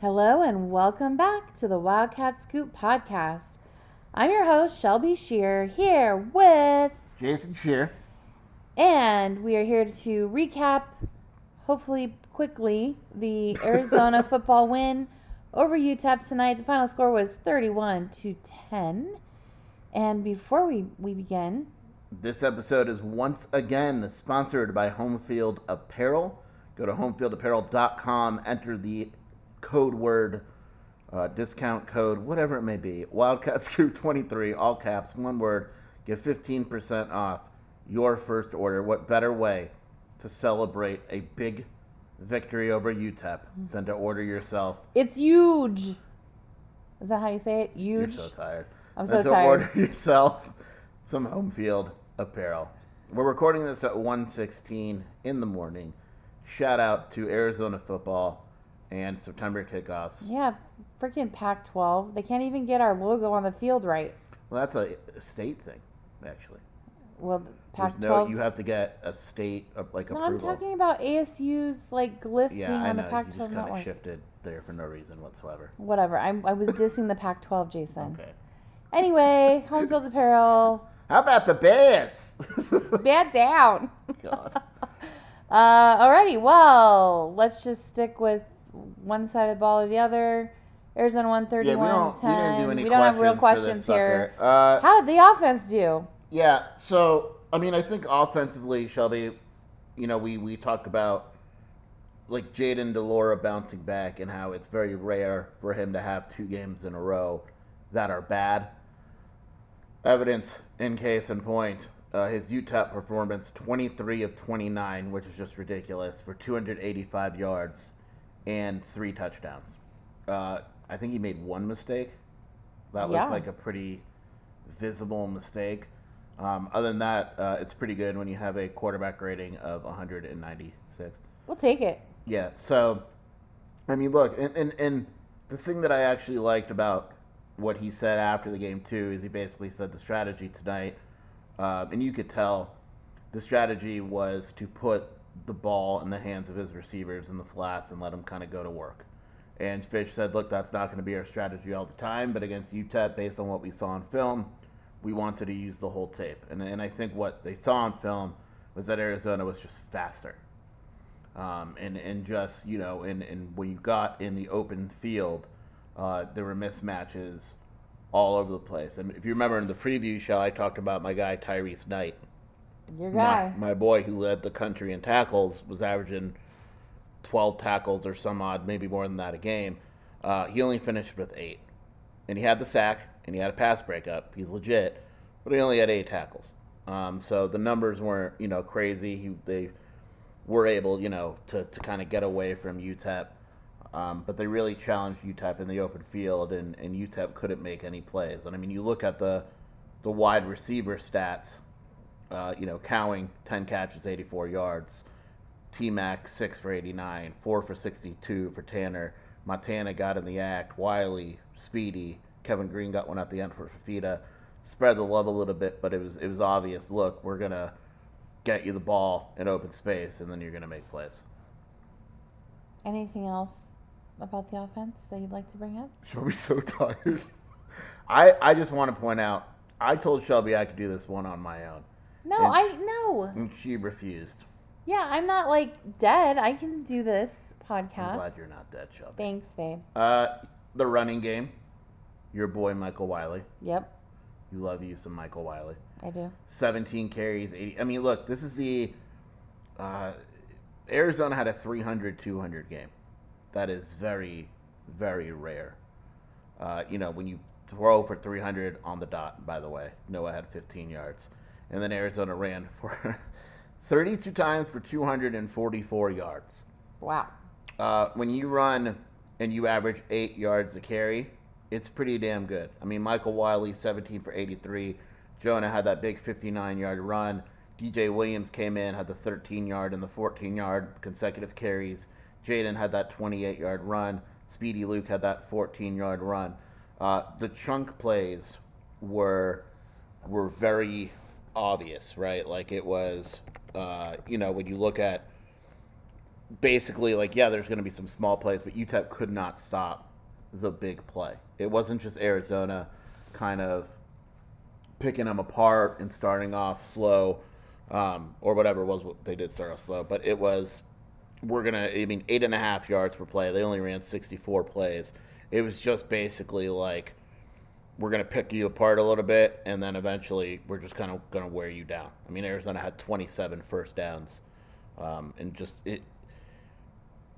Hello and welcome back to the Wildcat Scoop podcast. I'm your host, Shelby Scheer, here with, Jason Scheer. and we are here to recap, hopefully quickly, the Arizona football win over UTEP tonight. The final score was 31 to 10. And before we, we begin, This episode is once again sponsored by Homefield Apparel. Go to homefieldapparel.com, enter the code word, uh, discount code, whatever it may be. Wildcat Scoop 23, all caps, one word. Get 15% off your first order. What better way to celebrate a big victory over UTEP than to order yourself? it's huge. Is that how you say it? Huge? You're so tired. I'm so to tired. order yourself some home field apparel. We're recording this at 1:16 in the morning. Shout out to Arizona football and September kickoffs. Yeah, freaking Pac 12. They can't even get our logo on the field right. Well, that's a state thing, actually. Well, Pac no, you have to get a state uh, like no, approval. I'm talking about ASU's like glyph yeah, being I on know. the Pac just 12 kind of shifted there for no reason whatsoever. Whatever. I'm, I was dissing the Pac 12, Jason. Okay. Anyway, home field apparel. How about the Bears? Bad down. God. Uh, alrighty, well, let's just stick with one side of the ball or the other. Arizona Yeah, 131 we don't, 10. we do any we don't have real questions for questions this here. Uh, How did the offense do? Yeah, so I mean, I think offensively, Shelby, you know, we we talk about like Jayden de Laura bouncing back and how it's very rare for him to have two games in a row that are bad. Evidence in case in point, uh, his UTEP performance, 23 of 29, which is just ridiculous, for 285 yards and three touchdowns. Uh, I think he made one mistake. That Yeah. was like a pretty visible mistake. Um, other than that, uh, it's pretty good when you have a quarterback rating of 196. We'll take it. Yeah. So, I mean, look, and, and and the thing that I actually liked about what he said after the game too is he basically said the strategy tonight, um, and you could tell the strategy was to put the ball in the hands of his receivers in the flats and let them kind of go to work. And Fisch said, "Look, that's not going to be our strategy all the time, but against UTEP, based on what we saw on film, we wanted to use the whole tape." And and I think what they saw on film was that Arizona was just faster um, and and just you know, and and when you got in the open field, uh, there were mismatches all over the place. And if you remember in the preview show, I talked about my guy Tyrese Knight, Your my, my boy who led the country in tackles, was averaging twelve tackles or some odd, maybe more than that a game. Uh, he only finished with eight, and he had the sack and he had a pass breakup. He's legit, but he only had eight tackles. Um, so the numbers weren't you know crazy. He they were able, you know, to, to kind of get away from UTEP. Um, but they really challenged UTEP in the open field, and, and UTEP couldn't make any plays. And I mean, you look at the the wide receiver stats. Uh, you know, Cowing ten catches, eighty four yards. T Mac six for eighty nine, four for sixty two for Tanner. Montana got in the act. Wiley, Speedy, Kevin Green got one at the end for Fifita. Spread the love a little bit, but it was it was obvious. Look, we're gonna get you the ball in open space, and then you're going to make plays. Anything else about the offense that you'd like to bring up? Shelby's so tired. I I just want to point out, I told Shelby I could do this one on my own, No, I no. and she refused. Yeah, I'm not like dead. I can do this podcast. I'm glad you're not dead, Shelby. Thanks, babe. Uh, the running game, your boy Michael Wiley. Yep, You love you some Michael Wiley. I do. 17 carries, 80. I mean, look, this is the uh, Arizona had a 300 200 game. That is very, very rare. Uh, you know, when you throw for 300 on the dot, by the way, Noah had 15 yards. And then Arizona ran for 32 times for 244 yards. Wow. Uh, when you run and you average eight yards a carry, it's pretty damn good. I mean, Michael Wiley, 17 for 83. Jonah had that big 59 yard run. DJ Williams came in, had the 13 yard and the 14 yard consecutive carries. Jayden had that 28 yard run. Speedy Luke had that 14 yard run. Uh, the chunk plays were were very obvious, right? Like it was, uh, you know, when you look at basically like yeah, there's going to be some small plays, but UTEP could not stop the big play. It wasn't just Arizona kind of picking them apart and starting off slow, um, or whatever it was what they did start off slow, but it was we're gonna I mean eight and a half yards per play. They only ran sixty four plays. It was just basically like we're going to pick you apart a little bit, and then eventually we're just kind of going to wear you down. I mean, Arizona had 27 first downs, um, and just it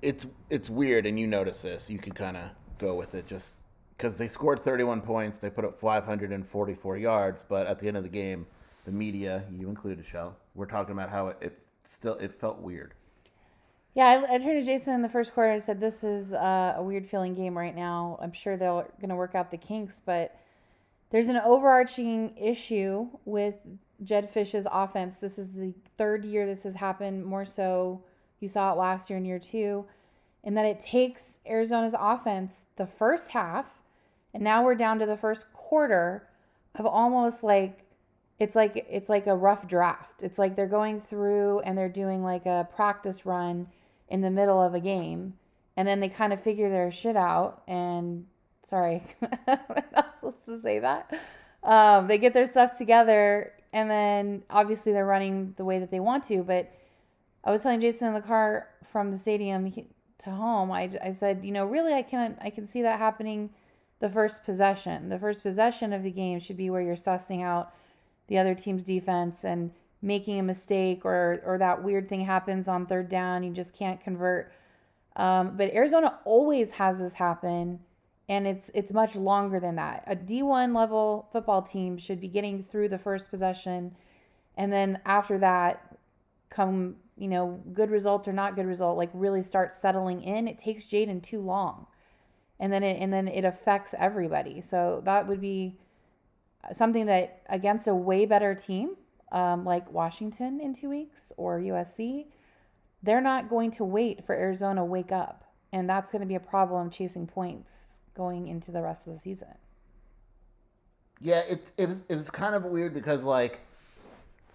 it's it's weird, and you notice this. You can kind of go with it just because they scored 31 points, they put up 544 yards, but at the end of the game, the media, you included, Shell, we're talking about how it, it still it felt weird. Yeah, I, I, turned to Jason in the first quarter. I said, "This is uh, a weird feeling game right now. I'm sure they're going to work out the kinks, but there's an overarching issue with Jedd Fisch's offense. This is the third year this has happened. More so, you saw it last year in year two, in that it takes Arizona's offense the first half, and now we're down to the first quarter of almost like it's like it's like a rough draft. It's like they're going through and they're doing like a practice run in the middle of a game, and then they kind of figure their shit out and Sorry, I'm not supposed to say that. Um, they get their stuff together, and then obviously they're running the way that they want to. But I was telling Jason in the car from the stadium to home, I, I said, you know, really, I can I can see that happening. The first possession, the first possession of the game should be where you're sussing out the other team's defense and making a mistake, or or that weird thing happens on third down, you just can't convert. Um, but Arizona always has this happen and it's it's much longer than that. A D1 level football team should be getting through the first possession and then after that come, you know, good result or not good result, like really start settling in. It takes Jayden too long. And then it and then it affects everybody. So that would be something that against a way better team um, like Washington in two weeks or USC, they're not going to wait for Arizona wake up. And that's going to be a problem chasing points going into the rest of the season. Yeah, it it was it was kind of weird because like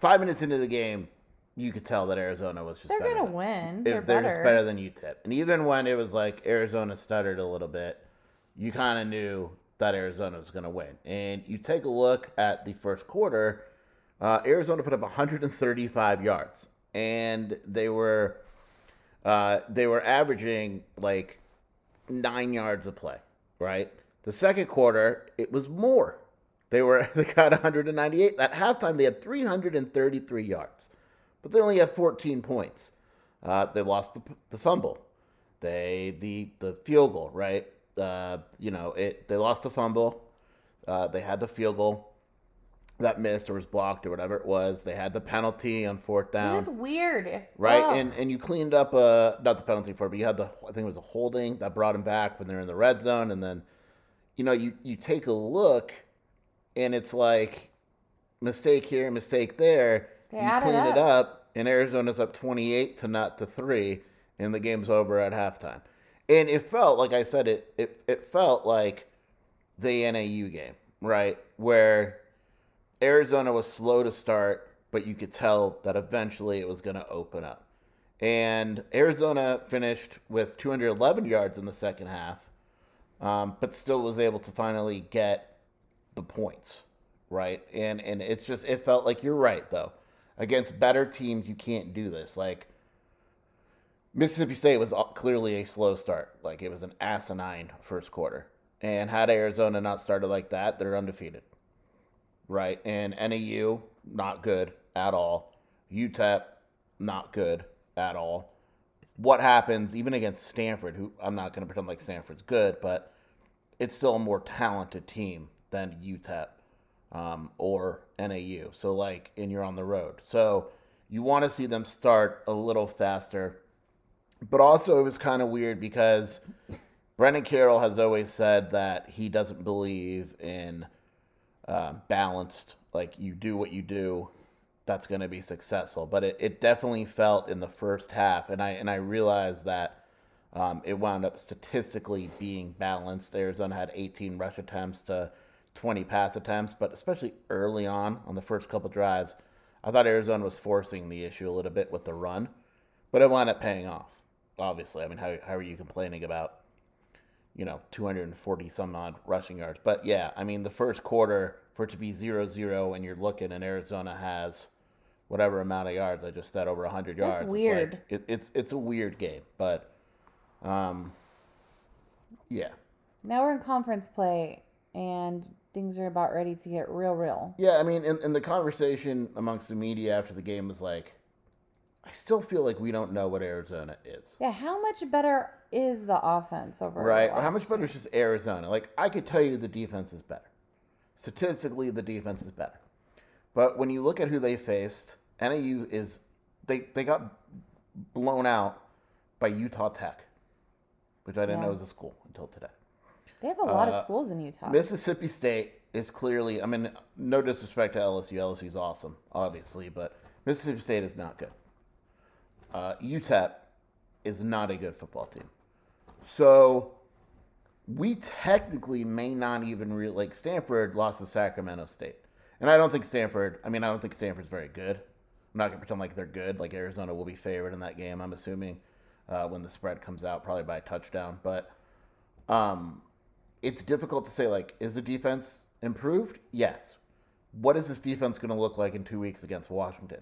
five minutes into the game, you could tell that Arizona was just they're gonna than, win. It, they're, they're better. just better than UTEP, and even when it was like Arizona stuttered a little bit, you kind of knew that Arizona was gonna win. And you take a look at the first quarter, uh, Arizona put up 135 yards, and they were uh, they were averaging like nine yards a play right? The second quarter, it was more. They were they got 198 at halftime. They had 333 yards, but they only had 14 points. Uh, they lost the, the fumble, they the the field goal, right? Uh, you know it. They lost the fumble. Uh, they had the field goal that missed or was blocked or whatever it was. They had the penalty on fourth down. It's weird, right? Ugh. And and you cleaned up uh not the penalty for, it, but you had the I think it was a holding that brought him back when they're in the red zone, and then you know you you take a look, and it's like mistake here, mistake there. They you clean it up. it up, and Arizona's up twenty eight to not to three, and the game's over at halftime. And it felt like I said it it it felt like the NAU game, right? Where Arizona was slow to start, but you could tell that eventually it was going to open up. And Arizona finished with 211 yards in the second half, um, but still was able to finally get the points, right? And and it's just it felt like you're right though. Against better teams, you can't do this. Like Mississippi State was clearly a slow start. Like it was an asinine first quarter. And had Arizona not started like that, they're undefeated right? And NAU, not good at all. UTEP, not good at all. What happens, even against Stanford, who I'm not going to pretend like Stanford's good, but it's still a more talented team than UTEP um, or NAU. So, like, and you're on the road. So, you want to see them start a little faster. But also, it was kind of weird because Brennan Carroll has always said that he doesn't believe in uh, balanced. Like you do what you do, that's going to be successful. But it, it definitely felt in the first half, and I and I realized that um, it wound up statistically being balanced. Arizona had 18 rush attempts to 20 pass attempts, but especially early on on the first couple drives, I thought Arizona was forcing the issue a little bit with the run, but it wound up paying off. obviously. I mean, how how are you complaining about you know 240 some odd rushing yards? But yeah, I mean, the first quarter for it to be 0-0 and you're looking and Arizona has whatever amount of yards I just said over 100 yards. That's it's weird. like- it, it's it's a weird game, but um, yeah. Now we're in conference play, and things are about ready to get real, real. Yeah, I mean, and, and the conversation amongst the media after the game was like, I still feel like we don't know what Arizona is. Yeah, how much better is the offense over Right? How much better is just Arizona? Like, I could tell you the defense is better. Statistically, the defense is better. But when you look at who they faced, NAU is, they, they got blown out by Utah Tech, which I didn't Yeah. know was a school until today. They have a lot Uh, of schools in Utah. Mississippi State is clearly, I mean, no disrespect to LSU. LSU's awesome, obviously, but Mississippi State is not good. Uh, UTEP is not a good football team. So we technically may not even like, Stanford lost to Sacramento State. And I don't think Stanford, I mean, I don't think Stanford's very good. I'm not going to pretend like they're good. Like, Arizona will be favored in that game, I'm assuming, uh, when the spread comes out, probably by a touchdown. But, um, it's difficult to say like is the defense improved yes what is this defense going to look like in two weeks against washington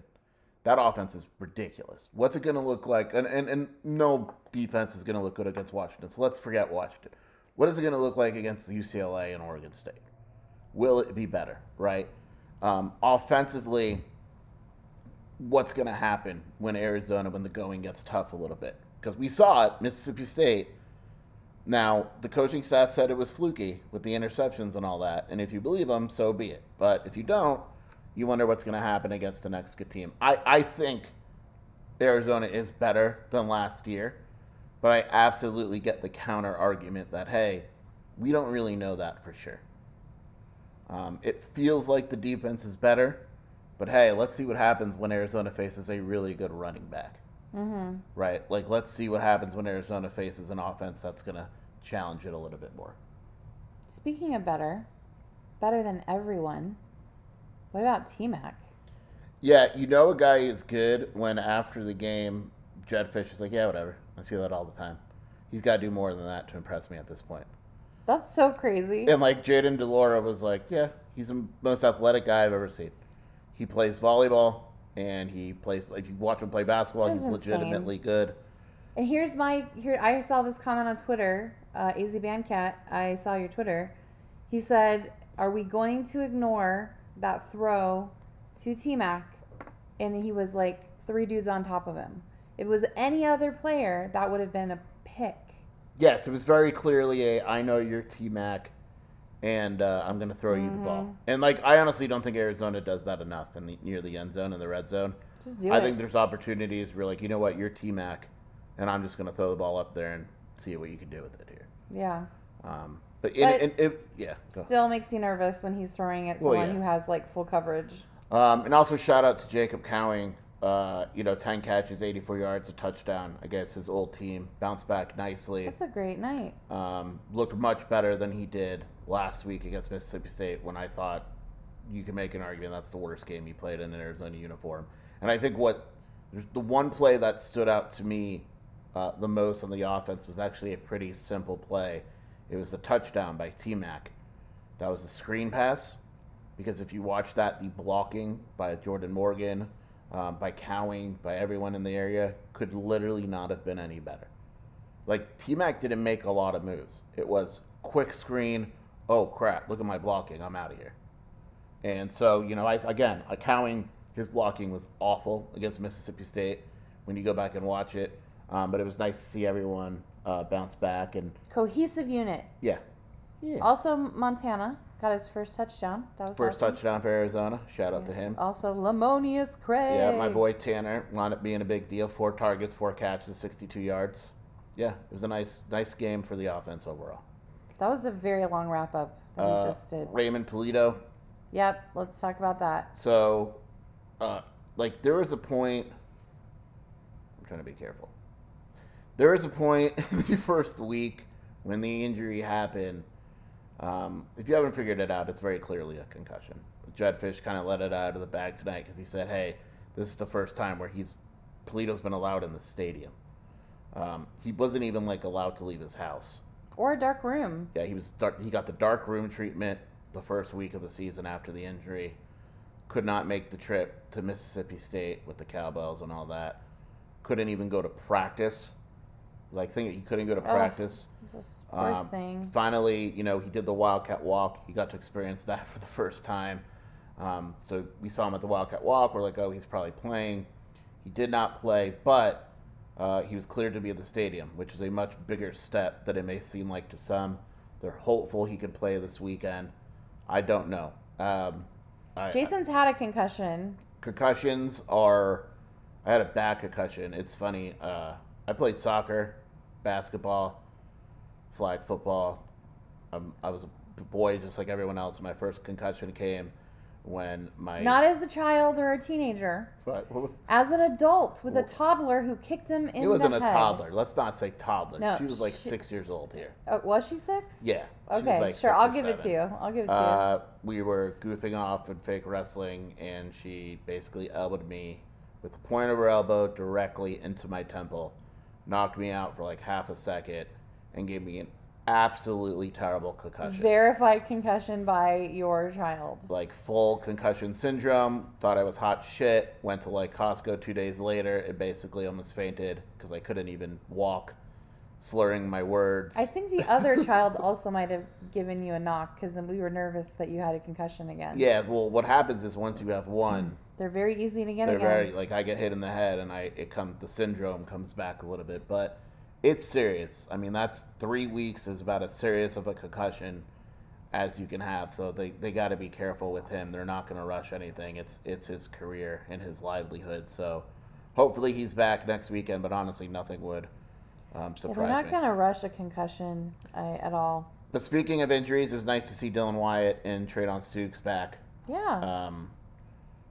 that offense is ridiculous. What's it going to look like? And, and, and no defense is going to look good against washington so let's forget washington. What is it going to look like against ucla and oregon state? Will it be better right? Um, offensively what's going to happen when arizona when the going gets tough a little bit? Because we saw it mississippi state. Now, the coaching staff said it was fluky with the interceptions and all that, and if you believe them, so be it. But if you don't, you wonder what's going to happen against the next good team. I, I think Arizona is better than last year, but I absolutely get the counter argument that, hey, we don't really know that for sure. Um, it feels like the defense is better, but hey, let's see what happens when Arizona faces a really good running back mm-hmm. right? Like, let's see what happens when Arizona faces an offense that's going to challenge it a little bit more. Speaking of better, better than everyone. What about T Mac? Yeah, you know a guy is good when after the game, Jedd Fisch is like, yeah, whatever. I see that all the time. He's got to do more than that to impress me at this point. That's so crazy. And like Jayden de Laura was like, yeah, he's the most athletic guy I've ever seen. He plays volleyball and he plays. If you watch him play basketball, That's he's insane. legitimately good. And here's my here. I saw this comment on Twitter. Uh, Az Bandcat. I saw your Twitter. He said, "Are we going to ignore that throw to T Mac?" And he was like three dudes on top of him. If it was any other player, that would have been a pick. Yes, it was very clearly a I know you're T Mac, and uh, I'm going to throw you the ball. Mm-hmm. And like I honestly don't think Arizona does that enough in the near the end zone in the red zone. Just do I it. think there's opportunities where like you know what you're T Mac, and I'm just going to throw the ball up there and see what you can do with it here. yeah. Um, but, But- it, it, it, yeah. Still makes you nervous when he's throwing at Well, someone yeah. who has like full coverage. Um, and also shout out to Jacob Cowing. Uh, you know, 10 catches, 84 yards, a touchdown against his old team. Bounced back nicely. That's a great night. um, looked much better than he did last week against Mississippi State when I thought you can make an argument that's the worst game he played in an Arizona uniform. And I think what the one play that stood out to me uh, the most on the offense was actually a pretty simple play. It was the touchdown by T Mac. That was a screen pass because if you watch that, the blocking by Jordan Morgan, um, by Cowing, by everyone in the area could literally not have been any better. Like T Mac didn't make a lot of moves. It was quick screen. Oh crap! Look at my blocking. I'm out of here. And so you know, I again, a Cowing his blocking was awful against Mississippi State. When you go back and watch it, um, but it was nice to see everyone uh, bounce back and Cohesive unit. yeah, yeah. Also, Montana got his first touchdown. That was First awesome. touchdown for Arizona. Shout out to him. Also, Lemonious Craig. Yeah, my boy Tanner wound up being a big deal. Four targets, four catches, 62 yards. Yeah, it was a nice, nice game for the offense overall. That was a very long wrap up that Uh, we just did. Raymond Polito. Yep, let's talk about that. So, uh, like, there was a point. I'm trying to be careful. There was a point in the first week when the injury happened. Um, if you haven't figured it out, it's very clearly a concussion. Jedd Fisch kind of let it out of the bag tonight because he said, "Hey, this is the first time where he's Polito's been allowed in the stadium." Um, he wasn't even like allowed to leave his house. Or a dark room. Yeah, he was dark, he got the dark room treatment the first week of the season after the injury. Could not make the trip to Mississippi State with the cowbells and all that. Couldn't even go to practice. Like think he couldn't go to practice. Poor Um, thing. Finally, you know, he did the Wildcat Walk. He got to experience that for the first time. Um, so we saw him at the Wildcat Walk. We're like, oh, he's probably playing. He did not play, but uh, he was cleared to be at the stadium, which is a much bigger step than it may seem like to some. They're hopeful he can play this weekend. I don't know. Um, I, Jason's had a concussion. concussions are I had a back concussion. It's funny. Uh, I played soccer, basketball, flag football. Um, I was a boy just like everyone else. My first concussion came when my Not as a child or a teenager. What- As an adult with a toddler who kicked him in it wasn't the a head. toddler. Let's not say toddler. No, she was like she- six years old here. Oh, was she six? Yeah. she was Okay, like sure. six I'll or give it to seven. you. I'll give it to you. Uh, we were goofing off in fake wrestling, and she basically elbowed me with the point of her elbow directly into my temple, knocked me out for like half a second, and gave me an absolutely terrible concussion. Verified concussion by your child. like full concussion syndrome. Thought I was hot shit. Went to like Costco two days later. It basically almost fainted because I couldn't even walk, slurring my words. I think the other child also might have given you a knock because we were nervous that you had a concussion again. yeah. Well, what happens is once you have one. They're very easy to get they're again. very like I get hit in the head and I it comes the syndrome comes back a little bit, but it's serious. I mean that's three weeks is about as serious of a concussion as you can have. So they, they got to be careful with him. They're not going to rush anything. It's it's his career and his livelihood. So hopefully he's back next weekend. But honestly, nothing would um, Yeah, surprise they're not going to rush a concussion I, at all. But speaking of injuries, it was nice to see Dylan Wyatt and Traedon Stukes back. Yeah. Um,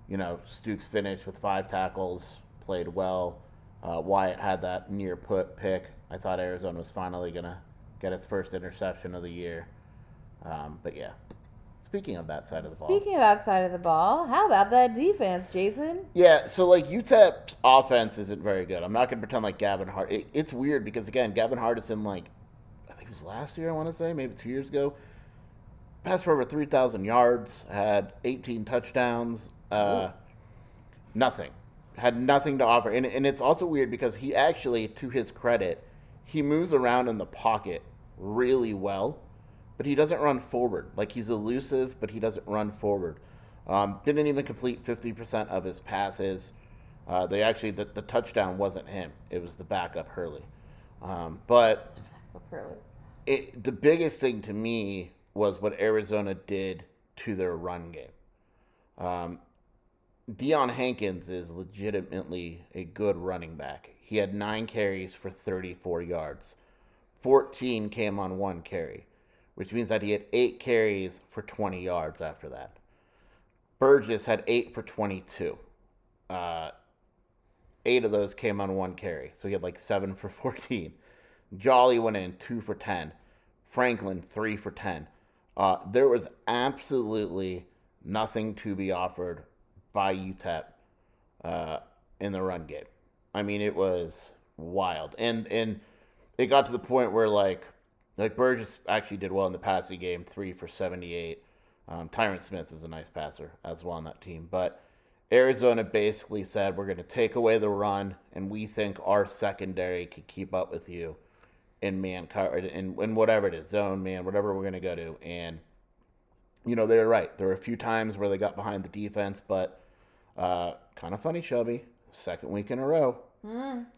you know, Stukes finished with five tackles, played well. Uh, Wyatt had that near put pick. I thought Arizona was finally going to get its first interception of the year. Um, but yeah, speaking of that side of the ball. Speaking of that side of the ball, how about that defense, Jason? Yeah, so like UTEP's offense isn't very good. I'm not going to pretend like Gavin Hart. It, it's weird because, again, Gavin Hardison, like, I think it was last year, I want to say, maybe two years ago, passed for over 3,000 yards, had 18 touchdowns, uh, nothing. Had nothing to offer. And, and it's also weird because he actually, to his credit, he moves around in the pocket really well, but he doesn't run forward. Like, he's elusive, but he doesn't run forward. Um, didn't even complete 50% of his passes. Uh, they actually, the, the touchdown wasn't him, it was the backup Hurley. Um, but it, the biggest thing to me was what Arizona did to their run game. Um, Deion Hankins is legitimately a good running back. He had nine carries for 34 yards. 14 came on one carry, which means that he had eight carries for 20 yards after that. Burgess had eight for 22. Uh, eight of those came on one carry. So he had like seven for 14. Jolly went in two for 10. Franklin, three for 10. Uh, there was absolutely nothing to be offered by UTEP uh, in the run game. I mean, it was wild. And, and it got to the point where, like, like Burgess actually did well in the passing game, three for 78. Um, Tyrin Smith is a nice passer as well on that team. But Arizona basically said, we're going to take away the run, and we think our secondary can keep up with you in man cover, in, in whatever it is, zone, man, whatever we're going to go to. And, you know, they're right. There were a few times where they got behind the defense, but uh, kind of funny, Shelby. Second week in a row,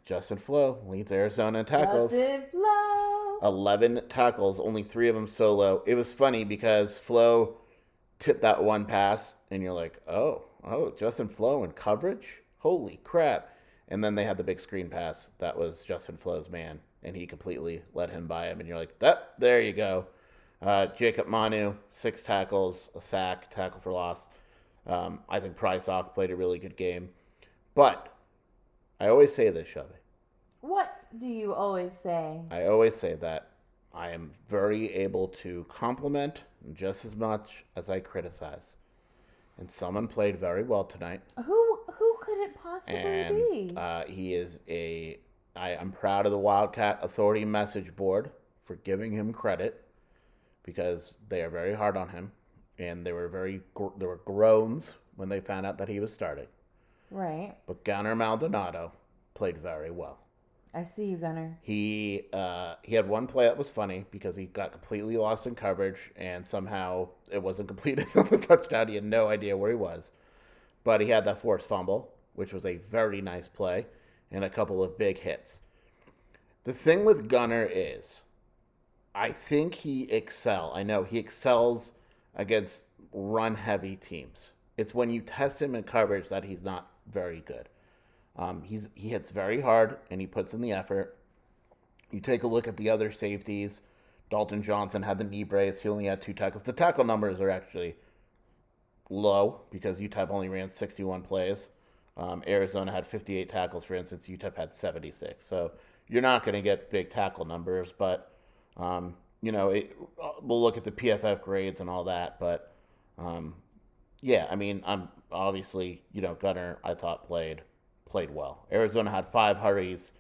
Justin Flowe leads Arizona in tackles. Justin Flowe. 11 tackles, only three of them solo. It was funny because Flowe tipped that one pass, and you're like, oh, oh, Justin Flowe in coverage? Holy crap. And then they had the big screen pass. That was Justin Flowe's man, and he completely let him by him. And you're like, that, there you go. Uh, Jacob Manu, six tackles, a sack, tackle for loss. Um, I think Prysock played a really good game. But I always say this, Shelby. What do you always say? I always say that I am very able to compliment just as much as I criticize. And someone played very well tonight. Who who could it possibly And be? uh, he is a I, I'm proud of the Wildcat Authority message board for giving him credit because they are very hard on him, and they were very there were groans when they found out that he was starting. Right. But Gunner Maldonado played very well. I see you, Gunner. He uh, he had one play that was funny because he got completely lost in coverage and somehow it wasn't completed on the touchdown. He had no idea where he was, but he had that forced fumble, which was a very nice play, and a couple of big hits. The thing with Gunner is, I think he excel. I know he excels against run heavy teams. It's when you test him in coverage that he's not very good. Um, he's he hits very hard and he puts in the effort. You take a look at the other safeties. Dalton Johnson had the knee brace. He only had two tackles. The tackle numbers are actually low because UTEP only ran 61 plays. Um, Arizona had 58 tackles, for instance. UTEP had 76. So you're not going to get big tackle numbers, but um, you know it, we'll look at the PFF grades and all that. But um, yeah, I mean, I'm obviously you know Gunner. I thought played played well. Arizona had five hurries,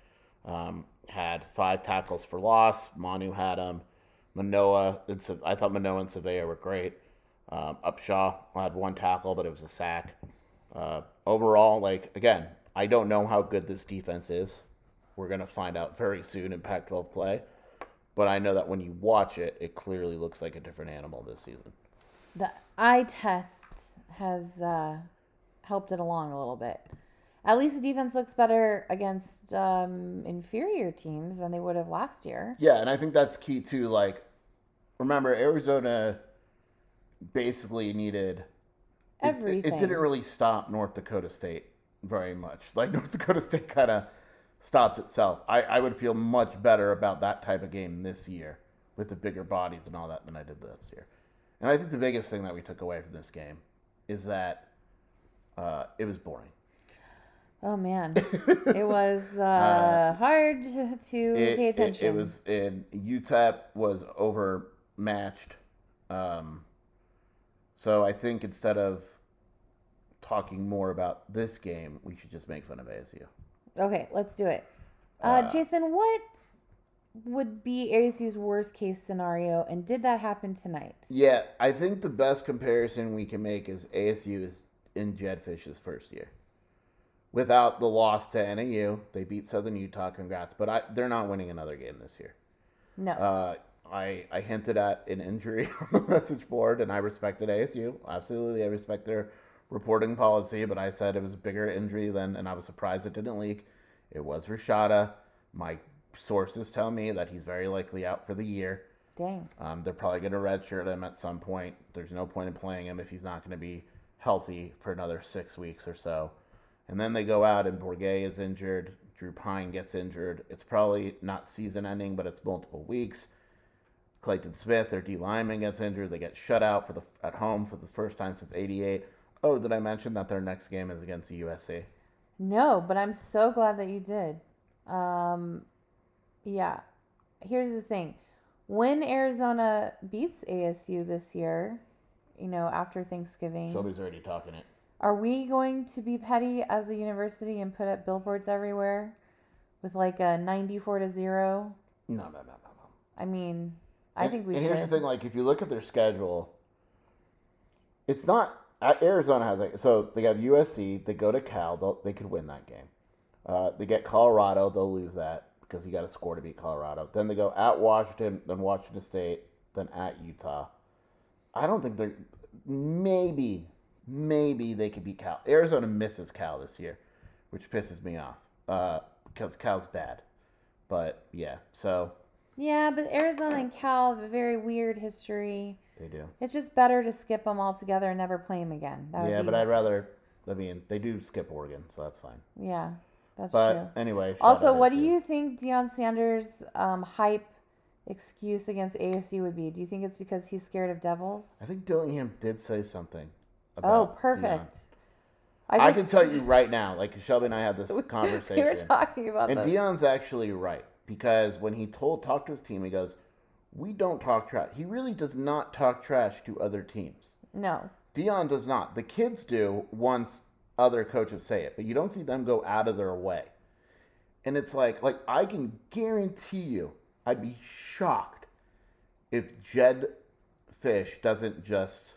um, had five tackles for loss. Manu had them. Manoa, Sa- I thought Manoa and Savea were great. Um, Upshaw had one tackle, but it was a sack. Uh, overall, like again, I don't know how good this defense is. We're gonna find out very soon in Pac-12 play, but I know that when you watch it, it clearly looks like a different animal this season. The eye test has uh, helped it along a little bit. At least the defense looks better against um, inferior teams than they would have last year. Yeah, and I think that's key too. Like, remember Arizona basically needed it- it- Everything. It, didn't really stop North Dakota State very much. Like North Dakota State kind of stopped itself. I, I would feel much better about that type of game this year with the bigger bodies and all that than I did this year. And I think the biggest thing that we took away from this game is that uh, it was boring. Oh man, it was uh, hard to to it, pay attention. It, was and UTEP was overmatched. Um, so I think instead of talking more about this game, we should just make fun of ASU. Okay, let's do it. Uh, Uh, Jason, what would be ASU's worst case scenario, and did that happen tonight? Yeah, I think the best comparison we can make is ASU is in Jedd Fisch's first year. Without the loss to NAU, they beat Southern Utah. Congrats, but I, they're not winning another game this year. No. Uh, I I hinted at an injury on the message board, and I respected ASU. Absolutely, I respect their reporting policy, but I said it was a bigger injury than, and I was surprised it didn't leak. It was Rashada. My sources tell me that he's very likely out for the year. Dang. Um, they're probably going to redshirt him at some point. There's no point in playing him if he's not going to be healthy for another six weeks or so. And then they go out and Bourguet is injured. Drew Pyne gets injured. It's probably not season ending, but it's multiple weeks. Clayton Smith, their D lineman, gets injured. They get shut out for the at home for the first time since '88. Oh, did I mention that their next game is against the USC? No, but I'm so glad that you did. Um, yeah. Here's the thing. When Arizona beats ASU this year, you know, after Thanksgiving, Shelby's already talking it. are we going to be petty as a university and put up billboards everywhere with like a 94 to 0? No, no, no, no, no. I mean, I And- think we and should. here's the thing: like, if you look at their schedule, it's not Arizona has so they have USC. They go to Cal. They could win that game. Uh, they get Colorado. They'll lose that because you got to score to beat Colorado. Then they go at Washington, then Washington State, then at Utah. I don't think they're maybe maybe they could beat Cal. Arizona misses Cal this year, which pisses me off uh, because Cal's bad. But yeah, so yeah, but Arizona and Cal have a very weird history. They do. It's just better to skip them altogether and never play them again. That would Yeah, be, but I'd rather. I mean, they do skip Oregon, so that's fine. Yeah, that's But true. anyway. Also, what do you think Deion Sanders' um, hype excuse against ASU would be? Do you think it's because he's scared of devils? I think Dillingham did say something. About Oh, perfect. Deion. I, just- can tell you right now, like Shelby and I had this conversation. we were talking about and this. Deion's actually right because when he told talked to his team, he goes, "We don't talk trash." He really does not talk trash to other teams. no, Deion does not. The kids do once other coaches say it, but you don't see them go out of their way. And it's like, like I can guarantee you, I'd be shocked if Jedd Fisch doesn't just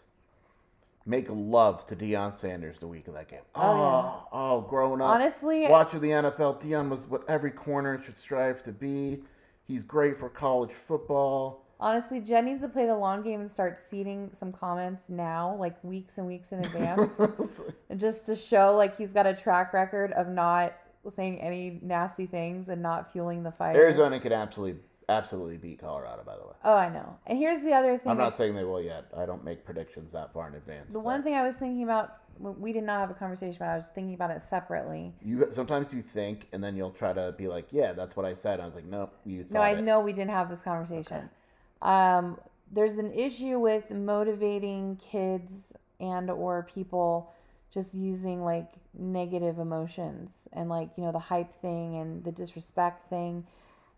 make love to Deion Sanders the week of that game. Oh, oh, oh, growing up, Honestly- watching the NFL, Deion was what every corner should strive to be. He's great for college football. Honestly, Jen needs to play the long game and start seeding some comments now, like weeks and weeks in advance, and just to show like he's got a track record of not saying any nasty things and not fueling the fire. Arizona could absolutely, absolutely beat Colorado. By the way, Oh, I know. And here's the other thing. I'm that- not saying they will yet. I don't make predictions that far in advance. the one thing I was thinking about, we did not have a conversation about. it, I was thinking about it separately. you sometimes you think, and then you'll try to be like, "Yeah, that's what I said." I was like, "Nope, you." No, I it." know we didn't have this conversation. Um, there's an issue with motivating kids and or people just using like negative emotions and like you know the hype thing and the disrespect thing.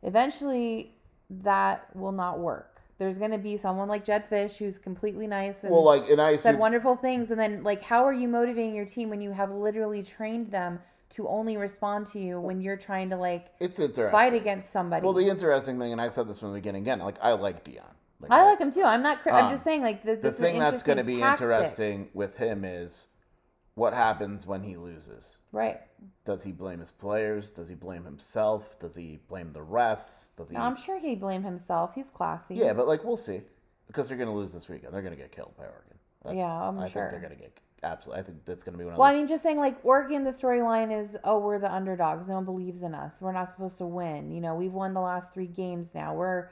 Eventually, that will not work. There's going to be someone like Jedd Fisch who's completely nice and Well, like, and I said assume, wonderful things, and then like, how are you motivating your team when you have literally trained them to only respond to you when you're trying to like it's interesting. fight against somebody? Well, the interesting thing, and I said this from the beginning again, like I like Deion. I like him too. I'm not. Cri- I'm Um, just saying, like, the, the thing that's going to be tactic. interesting with him is what happens when he loses. Right? Does he blame his players? Does he blame himself? Does he blame the refs? Does he? No, I'm sure he'd blame himself. He's classy. yeah, but like we'll see because they're going to lose this weekend. They're going to get killed by Oregon. That's- Yeah, I'm I sure. think they're going to get absolutely. I think that's going to be one of Well, I mean, just saying, like, Oregon, the storyline is, oh, we're the underdogs. No one believes in us. We're not supposed to win. You know, we've won the last three games now. We're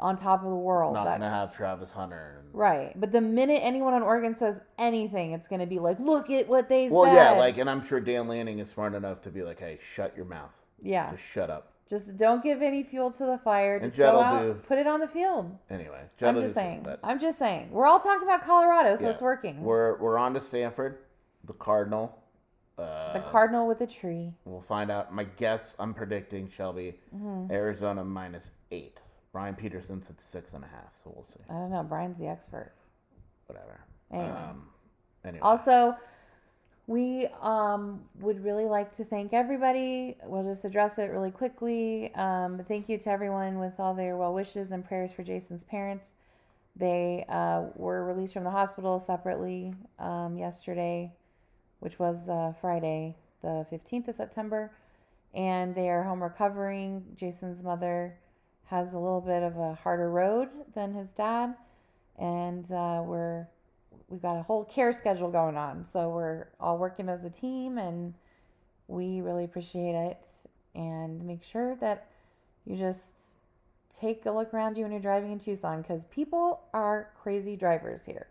on top of the world. not That- to have Travis Hunter. And, right. But the minute anyone on Oregon says anything, it's to be like, look at what they well, said. Well, yeah, like, and I'm sure Dan Lanning is smart enough to be like, hey, shut your mouth. yeah. Just shut up. Just don't give any fuel to the fire. Just go out, do- put it on the field. Anyway, I'm just saying. I'm just saying. We're all talking about Colorado, so Yeah. it's working. We're we're on to Stanford, the Cardinal. Uh, the Cardinal with a tree. We'll find out. My guess, I'm predicting Shelby, Mm-hmm. Arizona minus eight. Brian Peterson's at six and a half, so we'll see. I don't know. Brian's the expert. Whatever. Anyway. Um, anyway. Also, we um, would really like to thank everybody. We'll just address it really quickly. Um, thank you to everyone with all their well wishes and prayers for Jason's parents. They uh, were released from the hospital separately um, yesterday, which was uh, Friday, the 15th of September. And they are home recovering. Jason's mother has a little bit of a harder road than his dad. And uh, we're we've got a whole care schedule going on. So we're all working as a team and we really appreciate it. And make sure that you just take a look around you when you're driving in Tucson because people are crazy drivers here.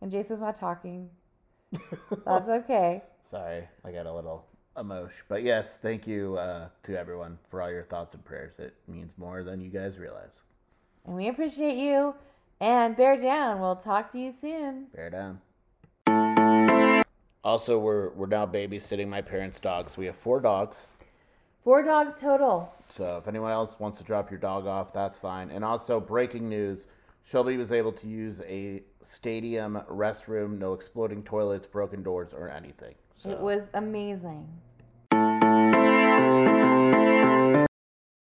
And Jason's not talking. That's okay. Sorry, I got a little emotion. But yes, thank you uh, to everyone for all your thoughts and prayers. It means more than you guys realize. And we appreciate you. And bear down. We'll talk to you soon. Bear down. Also, we're we're now babysitting my parents' dogs. We have four dogs. Four dogs total. So if anyone else wants to drop your dog off, that's fine. And also, breaking news: Shelby was able to use a stadium restroom, no exploding toilets, broken doors, or anything. So It was amazing.